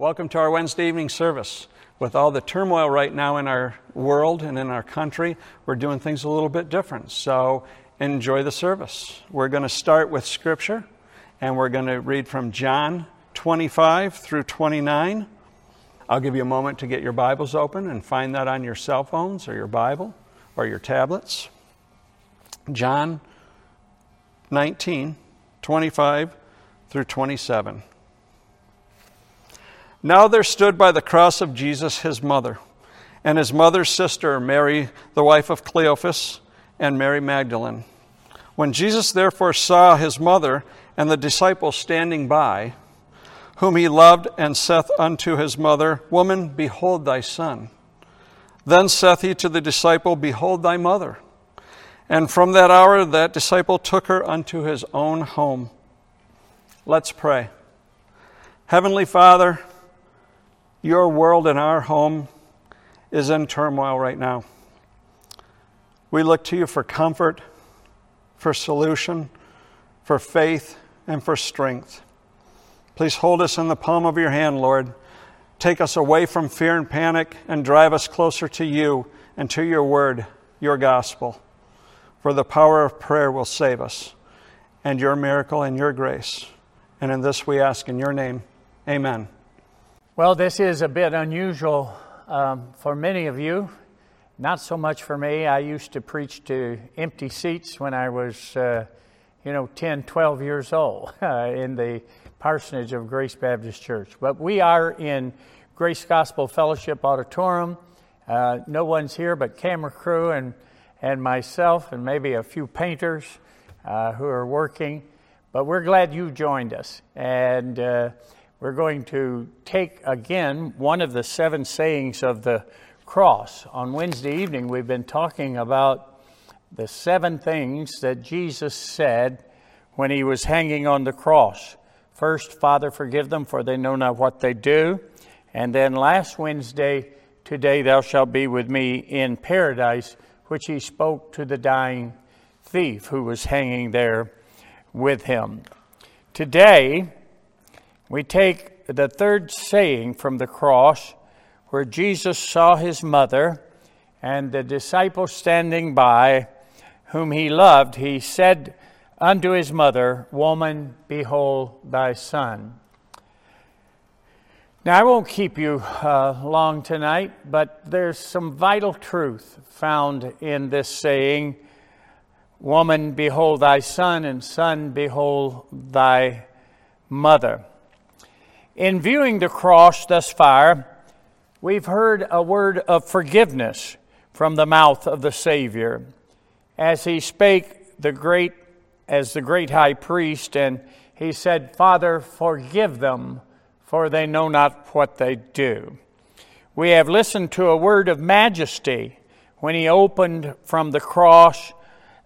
Welcome to our Wednesday evening service. With all the turmoil right now in our world and in our country, we're doing things a little bit different. So enjoy the service. We're going to start with Scripture, and we're going to read from John 25 through 29. I'll give you a moment to get your Bibles open and find that on your cell phones or your Bible or your tablets. John 19, 25 through 27. Now there stood by the cross of Jesus his mother, and his mother's sister, Mary, the wife of Cleophas, and Mary Magdalene. When Jesus therefore saw his mother and the disciples standing by, whom he loved, and saith unto his mother, Woman, behold thy son. Then saith he to the disciple, Behold thy mother. And from that hour that disciple took her unto his own home. Let's pray. Heavenly Father, your world and our home is in turmoil right now. We look to you for comfort, for solution, for faith, and for strength. Please hold us in the palm of your hand, Lord. Take us away from fear and panic and drive us closer to you and to your word, your gospel. For the power of prayer will save us, and your miracle and your grace. And in this we ask in your name. Amen. Well, this is a bit unusual um, for many of you. Not so much for me. I used to preach to empty seats when I was, uh, you know, 10, 12 years old uh, in the parsonage of Grace Baptist Church. But we are in Grace Gospel Fellowship Auditorium. Uh, no one's here but camera crew and, and myself, and maybe a few painters uh, who are working. But we're glad you joined us. And uh, we're going to take again one of the seven sayings of the cross. On Wednesday evening, we've been talking about the seven things that Jesus said when he was hanging on the cross. First, Father, forgive them, for they know not what they do. And then last Wednesday, today thou shalt be with me in paradise, which he spoke to the dying thief who was hanging there with him. Today, we take the third saying from the cross where Jesus saw his mother and the disciples standing by, whom he loved, he said unto his mother, Woman, behold thy son. Now, I won't keep you uh, long tonight, but there's some vital truth found in this saying Woman, behold thy son, and son, behold thy mother. In viewing the cross thus far, we've heard a word of forgiveness from the mouth of the Savior as he spake the great as the great high priest and he said, "Father, forgive them, for they know not what they do." We have listened to a word of majesty when he opened from the cross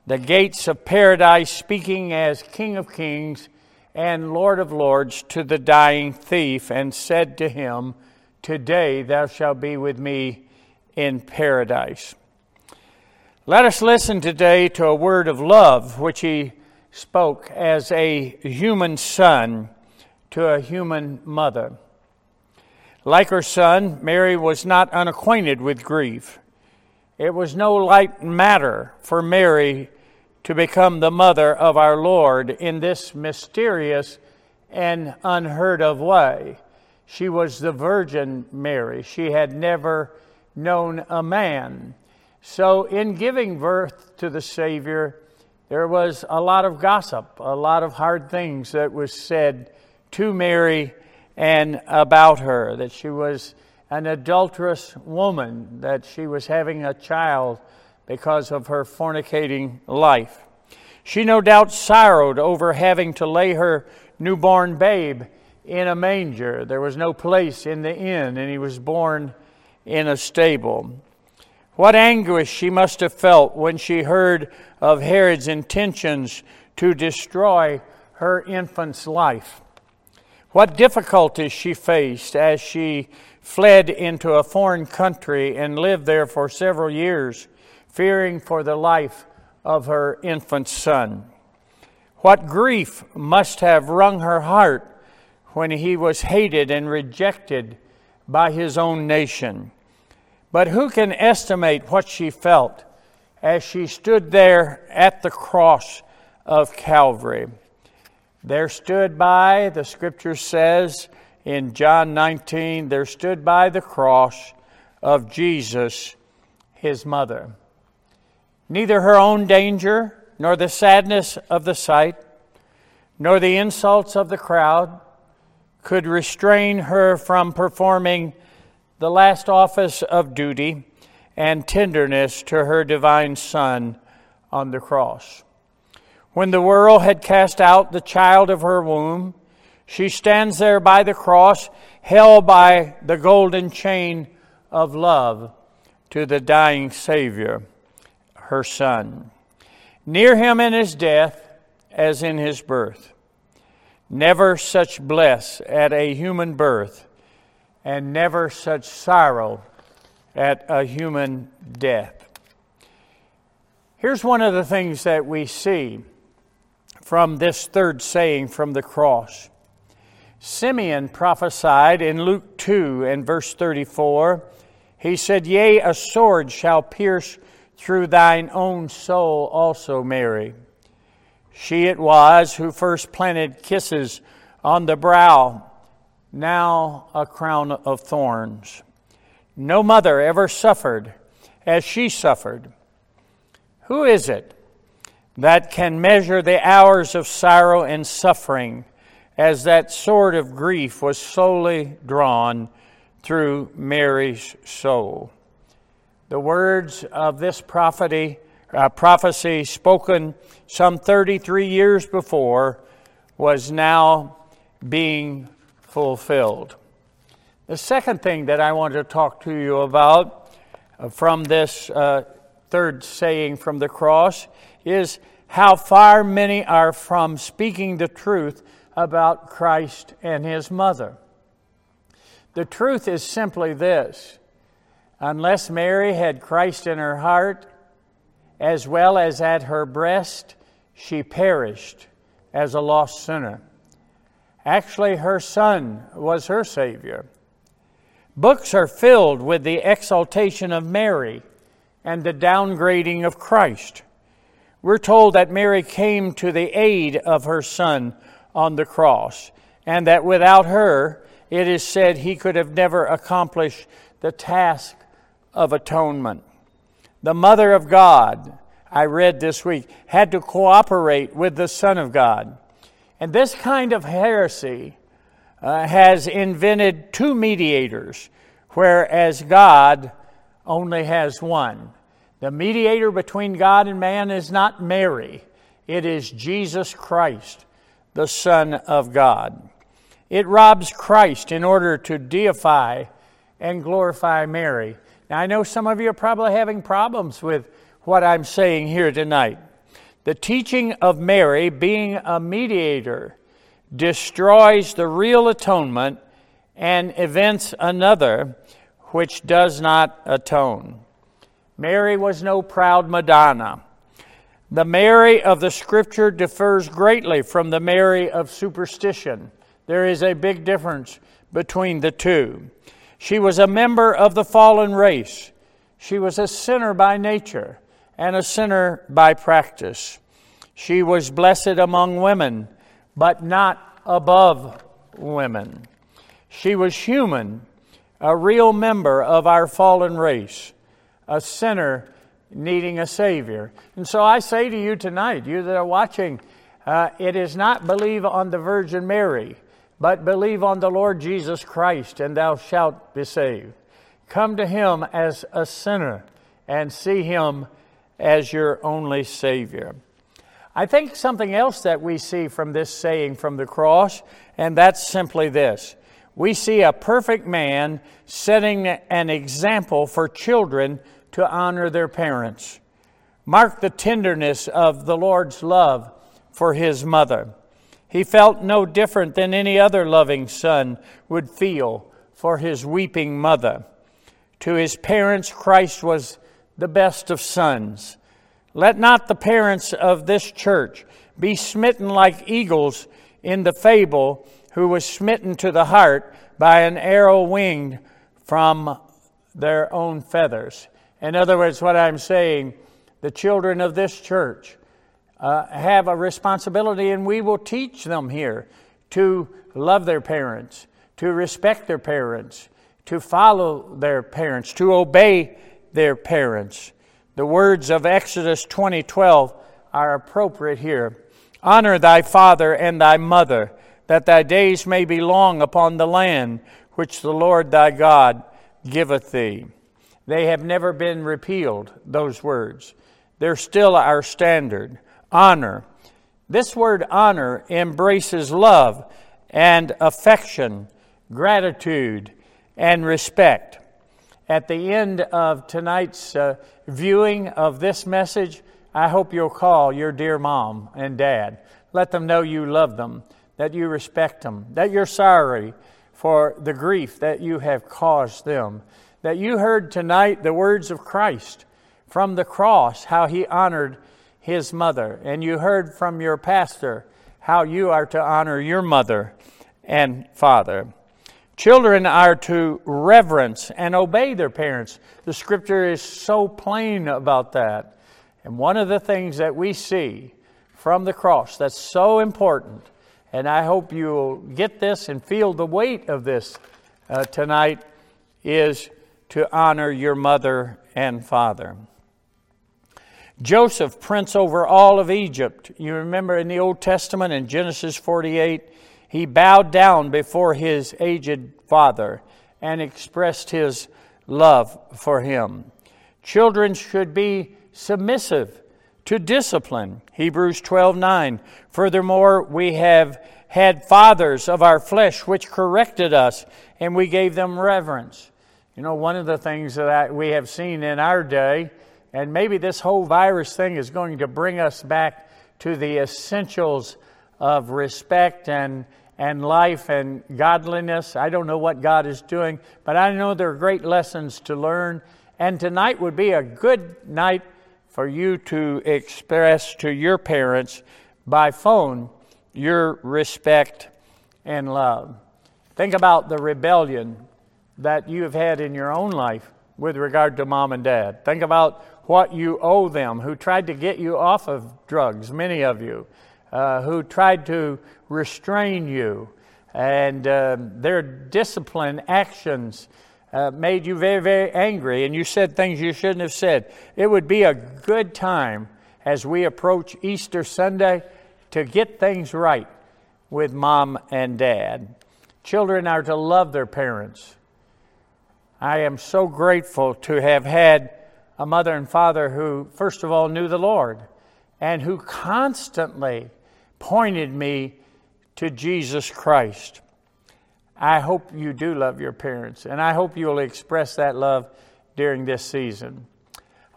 the gates of paradise speaking as King of Kings and Lord of Lords to the dying thief and said to him, Today thou shalt be with me in paradise. Let us listen today to a word of love which he spoke as a human son to a human mother. Like her son, Mary was not unacquainted with grief. It was no light matter for Mary to become the mother of our Lord in this mysterious and unheard of way. She was the Virgin Mary. She had never known a man. So, in giving birth to the Savior, there was a lot of gossip, a lot of hard things that was said to Mary and about her that she was an adulterous woman, that she was having a child because of her fornicating life. She no doubt sorrowed over having to lay her newborn babe in a manger. There was no place in the inn, and he was born in a stable. What anguish she must have felt when she heard of Herod's intentions to destroy her infant's life. What difficulties she faced as she fled into a foreign country and lived there for several years fearing for the life of her infant son. What grief must have wrung her heart when he was hated and rejected by his own nation. But who can estimate what she felt as she stood there at the cross of Calvary? There stood by, the scripture says in John 19, there stood by the cross of Jesus his mother. Neither her own danger, nor the sadness of the sight, nor the insults of the crowd could restrain her from performing the last office of duty and tenderness to her divine Son on the cross. When the world had cast out the child of her womb, she stands there by the cross, held by the golden chain of love to the dying Savior, her Son. Near him in his death as in his birth. Never such bliss at a human birth, and never such sorrow at a human death. Here's one of the things that we see from this third saying from the cross. Simeon prophesied in Luke 2 and verse 34. He said, Yea, a sword shall pierce through thine own soul also, Mary. She it was who first planted kisses on the brow, now a crown of thorns. No mother ever suffered as she suffered. Who is it that can measure the hours of sorrow and suffering as that sword of grief was slowly drawn through Mary's soul? The words of this prophecy, uh, prophecy spoken some 33 years before was now being fulfilled. The second thing that I want to talk to you about uh, from this uh, third saying from the cross is how far many are from speaking the truth about Christ and his mother. The truth is simply this unless Mary had Christ in her heart as well as at her breast, she perished as a lost sinner. Actually, her son was her Savior. Books are filled with the exaltation of Mary and the downgrading of Christ. We're told that Mary came to the aid of her son on the cross, and that without her, it is said he could have never accomplished the task of atonement. The Mother of God, I read this week, had to cooperate with the Son of God. And this kind of heresy uh, has invented two mediators, whereas God only has one. The mediator between God and man is not Mary, it is Jesus Christ, the Son of God. It robs Christ in order to deify and glorify Mary. Now, I know some of you are probably having problems with what I'm saying here tonight. The teaching of Mary, being a mediator, destroys the real atonement and events another which does not atone. Mary was no proud Madonna. The Mary of the Scripture differs greatly from the Mary of superstition. There is a big difference between the two. She was a member of the fallen race. She was a sinner by nature and a sinner by practice. She was blessed among women, but not above women. She was human, a real member of our fallen race, a sinner needing a Savior. And so I say to you tonight, you that are watching, uh, it is not believe on the Virgin Mary, but believe on the Lord Jesus Christ, and thou shalt be saved. Come to Him as a sinner and see Him as your only Savior. I think something else that we see from this saying from the cross, and that's simply this. We see a perfect man setting an example for children to honor their parents. Mark the tenderness of the Lord's love for his mother. He felt no different than any other loving son would feel for his weeping mother. To his parents, Christ was the best of sons. Let not the parents of this church be smitten like eagles in the fable who was smitten to the heart by an arrow winged from their own feathers. In other words, what I'm saying, the children of this church uh, have a responsibility, and we will teach them here to love their parents, to respect their parents, to follow their parents, to obey their parents. The words of Exodus 20:12 are appropriate here. Honor thy father and thy mother, that thy days may be long upon the land which the Lord thy God giveth thee. They have never been repealed, those words. They're still our standard. Honor. This word honor embraces love and affection, gratitude, and respect. At the end of tonight's uh, viewing of this message, I hope you'll call your dear mom and dad. Let them know you love them, that you respect them, that you're sorry for the grief that you have caused them, that you heard tonight the words of Christ from the cross, how he honored his mother, and you heard from your pastor how you are to honor your mother and father. Children are to reverence and obey their parents. The scripture is so plain about that. And one of the things that we see from the cross that's so important, and I hope you'll get this and feel the weight of this uh, tonight, is to honor your mother and father. Joseph, prince over all of Egypt, you remember in the Old Testament in Genesis 48, he bowed down before his aged father and expressed his love for him. Children should be submissive to discipline. Hebrews 12:9. Furthermore, we have had fathers of our flesh which corrected us, and we gave them reverence. You know, one of the things that we have seen in our day, and maybe this whole virus thing is going to bring us back to the essentials of respect and and life and godliness. I don't know what God is doing, but I know there are great lessons to learn. And tonight would be a good night for you to express to your parents by phone your respect and love. Think about the rebellion that you have had in your own life with regard to mom and dad. Think about what you owe them who tried to get you off of drugs, many of you uh, who tried to restrain you, and uh, their discipline actions uh, made you very, very angry, and you said things you shouldn't have said. It would be a good time as we approach Easter Sunday to get things right with mom and dad. Children are to love their parents. I am so grateful to have had a mother and father who, first of all, knew the Lord and who constantly pointed me to Jesus Christ. I hope you do love your parents, and I hope you'll express that love during this season.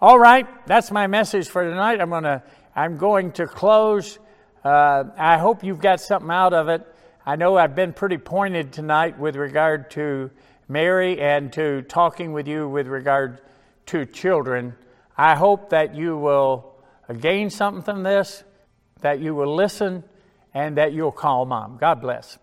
All right, that's my message for tonight. I'm gonna I'm going to close. Uh, I hope you've got something out of it. I know I've been pretty pointed tonight with regard to Mary and to talking with you with regard to children. I hope that you will gain something from this that you will listen and that you'll call mom. God bless.